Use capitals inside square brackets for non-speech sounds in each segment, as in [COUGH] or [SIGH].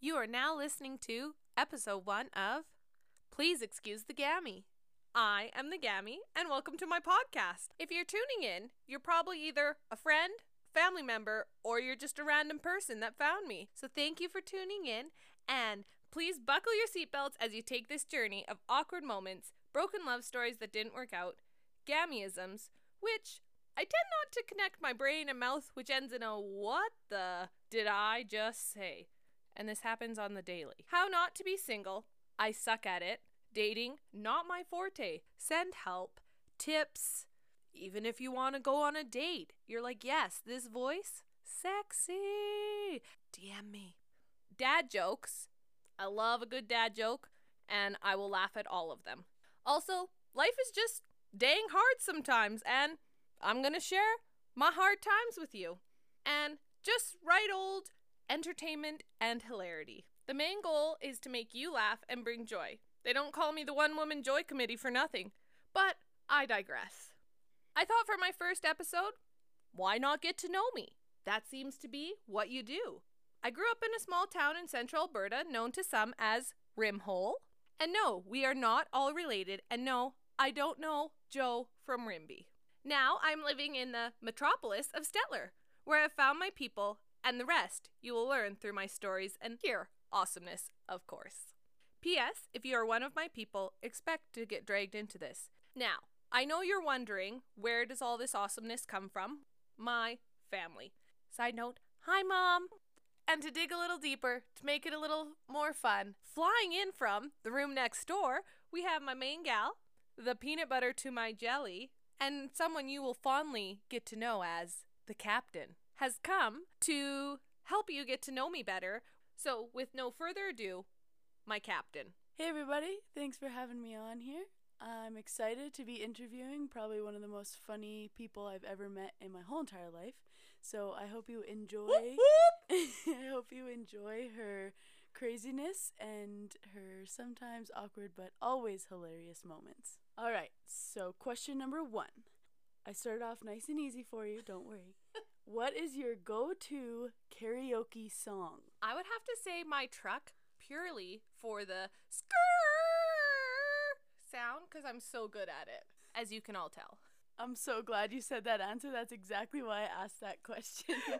You are now listening to episode one of Please Excuse the Gammy. I am the Gammy, and welcome to my podcast. If you're tuning in, you're probably either a friend, family member, or you're just a random person that found me. So thank you for tuning in, and please buckle your seatbelts as you take this journey of awkward moments, broken love stories that didn't work out, gammyisms, which I tend not to connect my brain and mouth, which ends in a what the did I just say? And this happens on the daily. How not to be single. I suck at it. Dating, not my forte. Send help, tips, even if you want to go on a date. You're like, yes, this voice, sexy. DM me. Dad jokes. I love a good dad joke, and I will laugh at all of them. Also, life is just dang hard sometimes, and I'm going to share my hard times with you. And just right old entertainment and hilarity. The main goal is to make you laugh and bring joy. They don't call me the One Woman Joy Committee for nothing. But I digress. I thought for my first episode, why not get to know me? That seems to be what you do. I grew up in a small town in central Alberta known to some as Rimhole. And no, we are not all related. And no, I don't know Joe from Rimbey. Now I'm living in the metropolis of Stettler, where I've found my people, and the rest you will learn through my stories and hear awesomeness, of course. P.S. If you are one of my people, expect to get dragged into this. Now, I know you're wondering where does all this awesomeness come from? My family. Side note, hi mom. And to dig a little deeper, to make it a little more fun, flying in from the room next door, we have my main gal, the peanut butter to my jelly, and someone you will fondly get to know as the captain, has come to help you get to know me better. So, with no further ado, my captain. Hey, everybody. Thanks for having me on here. I'm excited to be interviewing probably one of the most funny people I've ever met in my whole entire life. So I hope you enjoy. [LAUGHS] I hope you enjoy her craziness and her sometimes awkward but always hilarious moments. All right, so question number one. I started off nice and easy for you, don't worry. What is your go to karaoke song? I would have to say my truck purely for the skrrr sound because I'm so good at it, as you can all tell. I'm so glad you said that answer. That's exactly why I asked that question. [LAUGHS]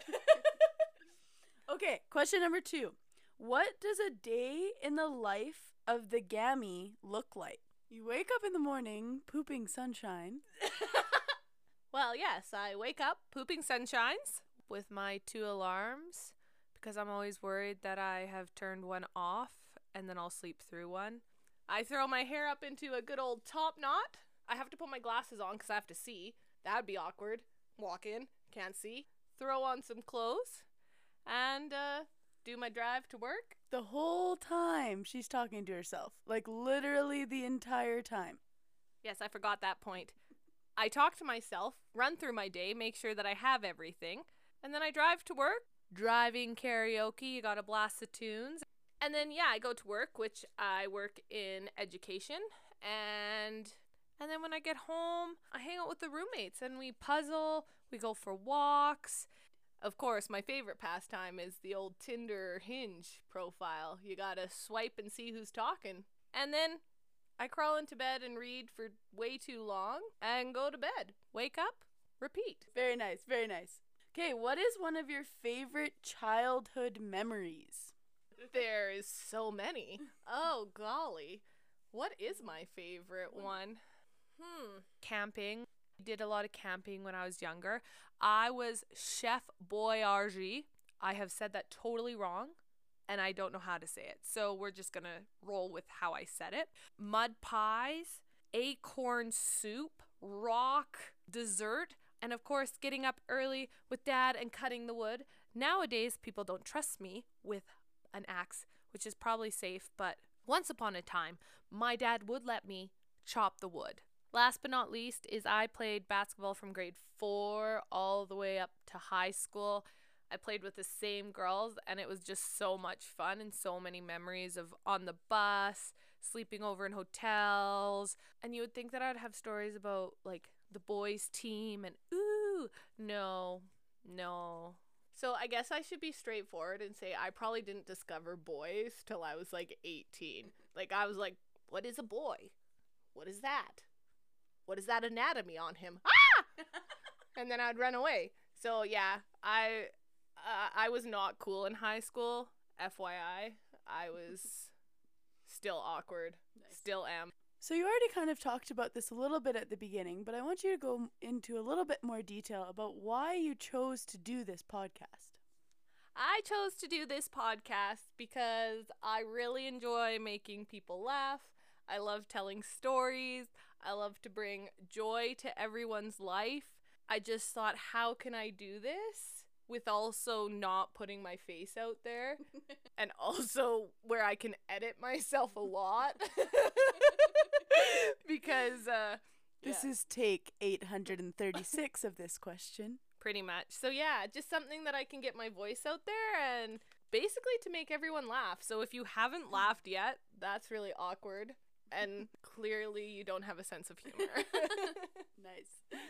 [LAUGHS] okay, question number two. What does a day in the life of the gammy look like? You wake up in the morning, pooping sunshine. [LAUGHS] well, yes, I wake up pooping sunshines with my two alarms because I'm always worried that I have turned one off and then I'll sleep through one. I throw my hair up into a good old top knot. I have to put my glasses on because I have to see. That'd be awkward. Walk in, can't see. Throw on some clothes and uh, do my drive to work. The whole time she's talking to herself, like literally the entire time. Yes, I forgot that point. I talk to myself, run through my day, make sure that I have everything, and then I drive to work. Driving karaoke, you gotta blast the tunes. And then yeah, I go to work, which I work in education, and and then when I get home, I hang out with the roommates and we puzzle, we go for walks. Of course, my favorite pastime is the old Tinder hinge profile. You gotta swipe and see who's talking. And then I crawl into bed and read for way too long and go to bed. Wake up, repeat. Very nice, very nice. Okay, what is one of your favorite childhood memories? There is so many. [LAUGHS] Oh, golly. What is my favorite one? Hmm. Camping. I did a lot of camping when I was younger. I was Chef Boyardee. I have said that totally wrong and I don't know how to say it. So we're just going to roll with how I said it. Mud pies, acorn soup, rock dessert, and of course, getting up early with dad and cutting the wood. Nowadays, people don't trust me with an axe, which is probably safe, but once upon a time, my dad would let me chop the wood. Last but not least is I played basketball from grade 4 all the way up to high school. I played with the same girls and it was just so much fun and so many memories of on the bus, sleeping over in hotels. And you would think that I'd have stories about like the boys team and ooh, no. No. So I guess I should be straightforward and say I probably didn't discover boys till I was like 18. Like I was like, what is a boy? What is that? What is that anatomy on him? Ah! [LAUGHS] and then I'd run away. So yeah, I uh, I was not cool in high school. FYI, I was [LAUGHS] still awkward. Still am. So you already kind of talked about this a little bit at the beginning, but I want you to go into a little bit more detail about why you chose to do this podcast. I chose to do this podcast because I really enjoy making people laugh. I love telling stories. I love to bring joy to everyone's life. I just thought, how can I do this with also not putting my face out there [LAUGHS] and also where I can edit myself a lot? [LAUGHS] because, uh, This yeah. is take 836 of this question. Pretty much. So yeah, just something that I can get my voice out there and basically to make everyone laugh. So if you haven't [LAUGHS] laughed yet, that's really awkward and clearly you don't have a sense of humor. Nice.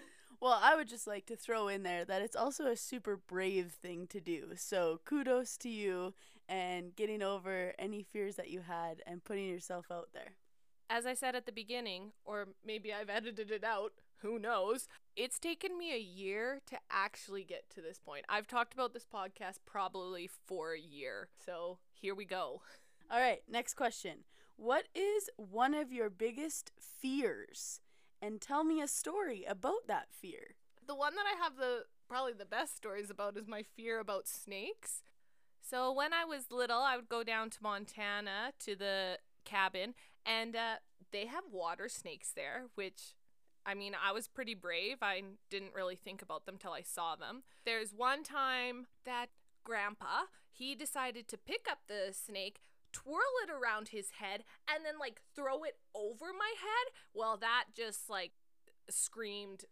Well, I would just like to throw in there that it's also a super brave thing to do. So kudos to you and getting over any fears that you had and putting yourself out there. As I said at the beginning, or maybe I've edited it out, who knows? It's taken me a year to actually get to this point. I've talked about this podcast probably for a year. So here we go. All right, next question. What is one of your biggest fears? And tell me a story about that fear. the one that I have the probably the best stories about is my fear about snakes. So when I was little, I would go down to Montana to the cabin, and uh, they have water snakes there, which I mean, I was pretty brave. I didn't really think about them till I saw them. There's one time that grandpa, he decided to pick up the snake, twirl it around his head, and then like throw it over my head. Well, that just like screamed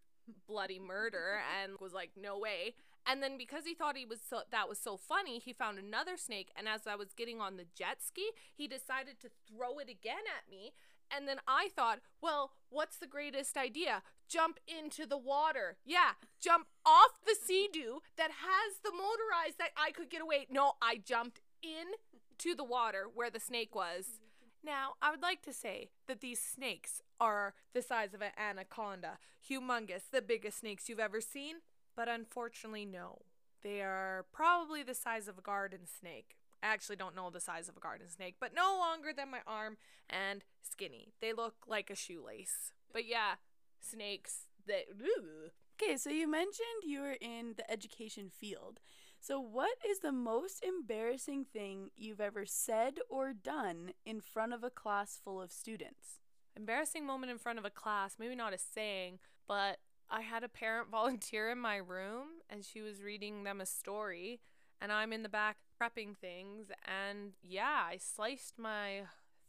bloody murder [LAUGHS] and was like no way. And then because he thought he was so that was so funny he found another snake and as i was getting on the jet ski he decided to throw it again at me. And then i thought well what's the greatest idea? Jump into the water. Yeah jump off the sea-doo that has the motorized that i could get away. No i jumped in to the water where the snake was now, I would like to say that these snakes are the size of an anaconda, humongous, the biggest snakes you've ever seen, but unfortunately, no. They are probably the size of a garden snake. I actually don't know the size of a garden snake, but no longer than my arm and skinny. They look like a shoelace. But yeah, snakes. Ooh. Okay, so you mentioned you were in the education field. So, what is the most embarrassing thing you've ever said or done in front of a class full of students? embarrassing moment in front of a class, maybe not a saying, but I had a parent [LAUGHS] volunteer in my room and she was reading them a story and I'm in the back prepping things and yeah, I sliced my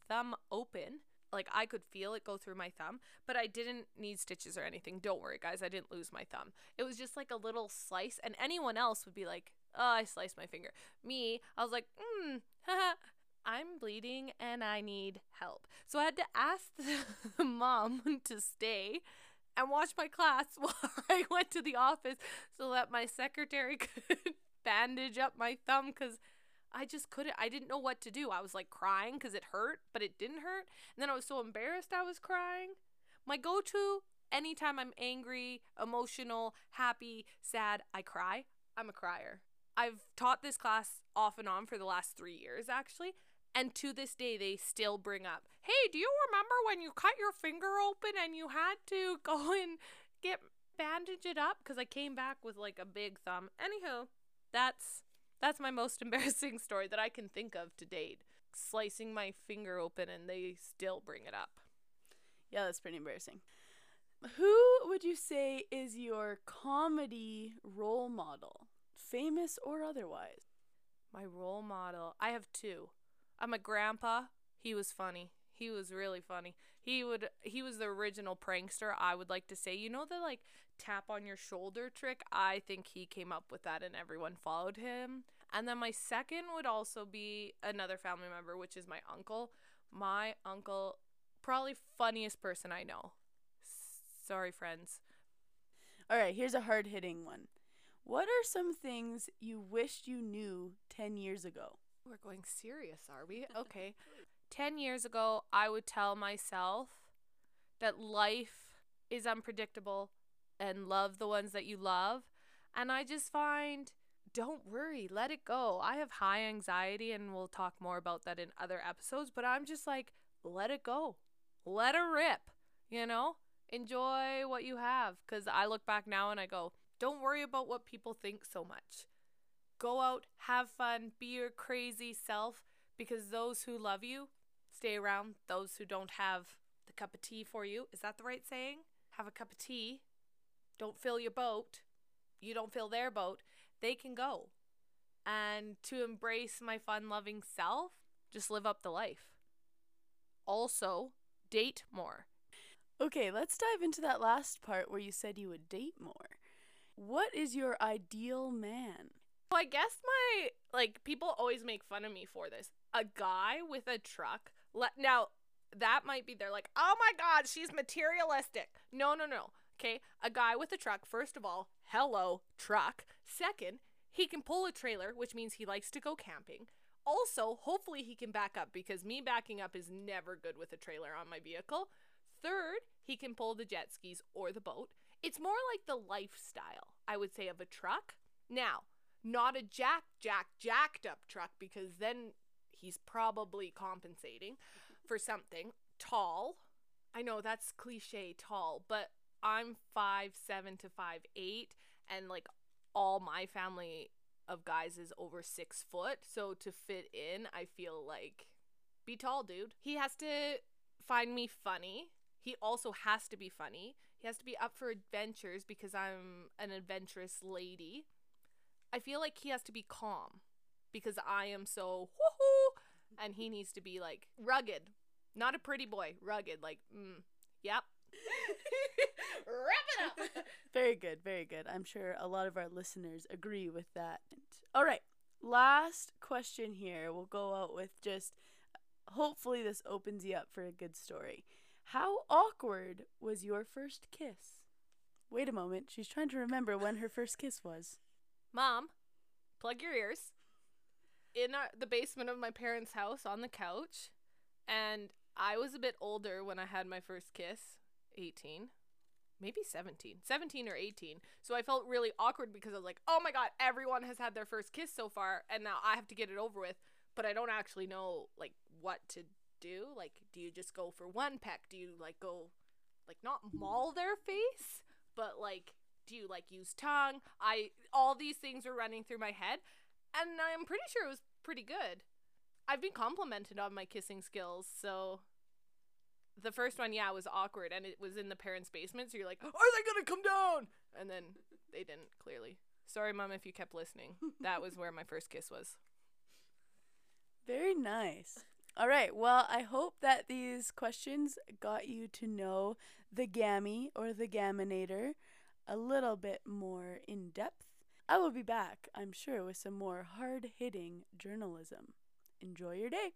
thumb open. Like I could feel it go through my thumb, but I didn't need stitches or anything. Don't worry, guys, I didn't lose my thumb. It was just like a little slice, and anyone else would be like, "Oh, I sliced my finger." Me, I was like, "Hmm, I'm bleeding and I need help. So I had to ask the [LAUGHS] mom to stay and watch my class [LAUGHS] while I went to the office so that my secretary [LAUGHS] could bandage up my thumb because I just couldn't. I didn't know what to do. I was like crying because it hurt, but it didn't hurt. And then I was so embarrassed I was crying. My go to anytime I'm angry, emotional, happy, sad, I cry. I'm a crier. I've taught this class off and on for the last three years, actually. And to this day, they still bring up, hey, do you remember when you cut your finger open and you had to go and get bandage it up? Because I came back with like a big thumb. Anywho, that's that's my most [LAUGHS] embarrassing story that I can think of to date. Slicing my finger open and they still bring it up. Yeah, that's pretty embarrassing. Who would you say is your comedy role model, famous or otherwise? My role model. I have two. I'm a grandpa. He was funny. He was really funny. He would he was the original prankster, I would like to say. You know the like tap on your shoulder trick? I think he came up with that and everyone followed him. And then my second would also be another family member, which is my uncle. My uncle probably funniest person I know. Sorry friends. All right, here's a hard hitting one. What are some things you wished you knew 10 years ago? We're going serious, are we? [LAUGHS] Okay. 10 years ago, I would tell myself that life is unpredictable and love the ones that you love. And I just find don't worry, let it go. I have high anxiety, and we'll talk more about that in other episodes, but I'm just like, let it go. Let it rip, you know? Enjoy what you have. Because I look back now and I go, don't worry about what people think so much. Go out, have fun, be your crazy self, because those who love you stay around. Those who don't have the cup of tea for you, is that the right saying? Have a cup of tea. Don't fill your boat. You don't fill their boat they can go. And to embrace my fun loving self, just live up the life. Also, date more. Okay, let's dive into that last part where you said you would date more. What is your ideal man? Well, I guess my like people always make fun of me for this. A guy with a truck. Le- now that might be they're like, oh my god, she's materialistic. No, no, no. Okay, a guy with a truck, first of all, hello, truck. Second, he can pull a trailer, which means he likes to go camping. Also, hopefully, he can back up because me backing up is never good with a trailer on my vehicle. Third, he can pull the jet skis or the boat. It's more like the lifestyle, I would say, of a truck. Now, not a jack, jack, jacked up truck because then he's probably compensating for something. Tall. I know that's cliche, tall, but I'm five seven to five eight, and like all my family of guys is over six foot. So to fit in, I feel like be tall, dude. He has to find me funny. He also has to be funny. He has to be up for adventures because I'm an adventurous lady. I feel like he has to be calm because I am so woohoo, and he needs to be like rugged, not a pretty boy, rugged. Like, mm, yep, Wrap it up. [LAUGHS] very good, very good. I'm sure a lot of our listeners agree with that. All right, last question here. We'll go out with just hopefully this opens you up for a good story. How awkward was your first kiss? Wait a moment. She's trying to remember when her first kiss was. Mom, plug your ears. In our, the basement of my parents' house on the couch. And I was a bit older when I had my first kiss. 18 maybe 17 17 or 18 so i felt really awkward because i was like oh my god everyone has had their first kiss so far and now i have to get it over with but i don't actually know like what to do like do you just go for one peck do you like go like not maul their face but like do you like use tongue i all these things were running through my head and i'm pretty sure it was pretty good i've been complimented on my kissing skills so the first one, yeah, was awkward, and it was in the parents' basement. So you're like, are they gonna come down? And then they didn't. Clearly, sorry, mom, if you kept listening. That was where my first kiss was. Very nice. All right. Well, I hope that these questions got you to know the Gammy or the Gaminator a little bit more in depth. I will be back, I'm sure, with some more hard hitting journalism. Enjoy your day.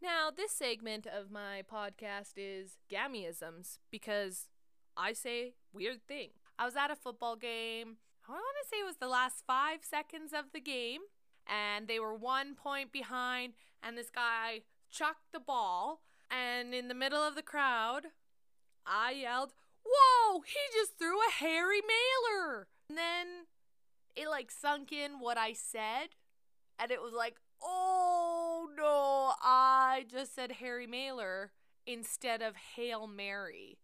Now, this segment of my podcast is Gammyisms because I say weird thing. I was at a football game. I want to say it was the last five seconds of the game, and they were one point behind, and this guy chucked the ball, and in the middle of the crowd, I yelled, Whoa, he just threw a Harry Mailer! And then it like sunk in what I said, and it was like, oh no, I just said Harry Mailer instead of Hail Mary.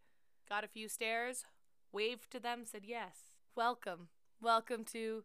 Got a few stares, waved to them, said yes. Welcome. Welcome to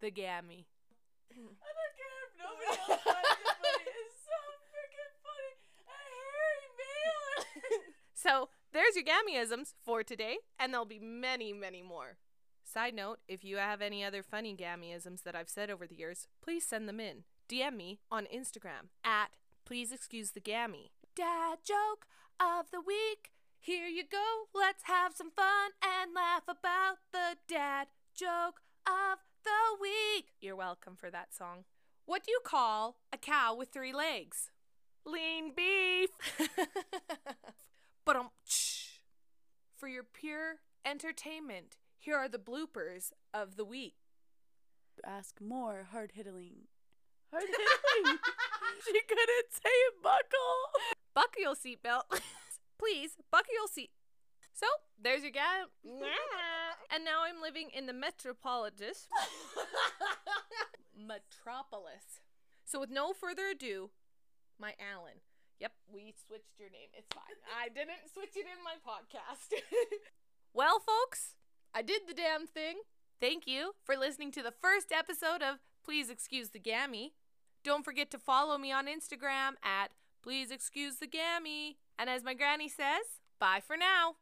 the Gammy. [LAUGHS] I don't care if nobody else [LAUGHS] finds it funny. It's so freaking funny. A Harry Mailer. So there's your Gammyisms for today, and there'll be many, many more. Side note, if you have any other funny Gammyisms that I've said over the years, please send them in. DM me on Instagram at please excuse the gammy. Dad joke of the week. Here you go. Let's have some fun and laugh about the dad joke of the week. You're welcome for that song. What do you call a cow with three legs? Lean beef. [LAUGHS] [LAUGHS] but um, for your pure entertainment, here are the bloopers of the week. Ask more hard hitting. Hard hitting. [LAUGHS] she couldn't say buckle. Buckle your seatbelt. [LAUGHS] Please, buckle your seat. So, there's your guy. [LAUGHS] and now I'm living in the metropolis. Metropolis. So, with no further ado, my Alan. Yep, we switched your name. It's fine. [LAUGHS] I didn't switch it in my podcast. [LAUGHS] well, folks, I did the damn thing. Thank you for listening to the first episode of Please Excuse the Gammy. Don't forget to follow me on Instagram at Please Excuse the Gammy. And as my granny says, bye for now.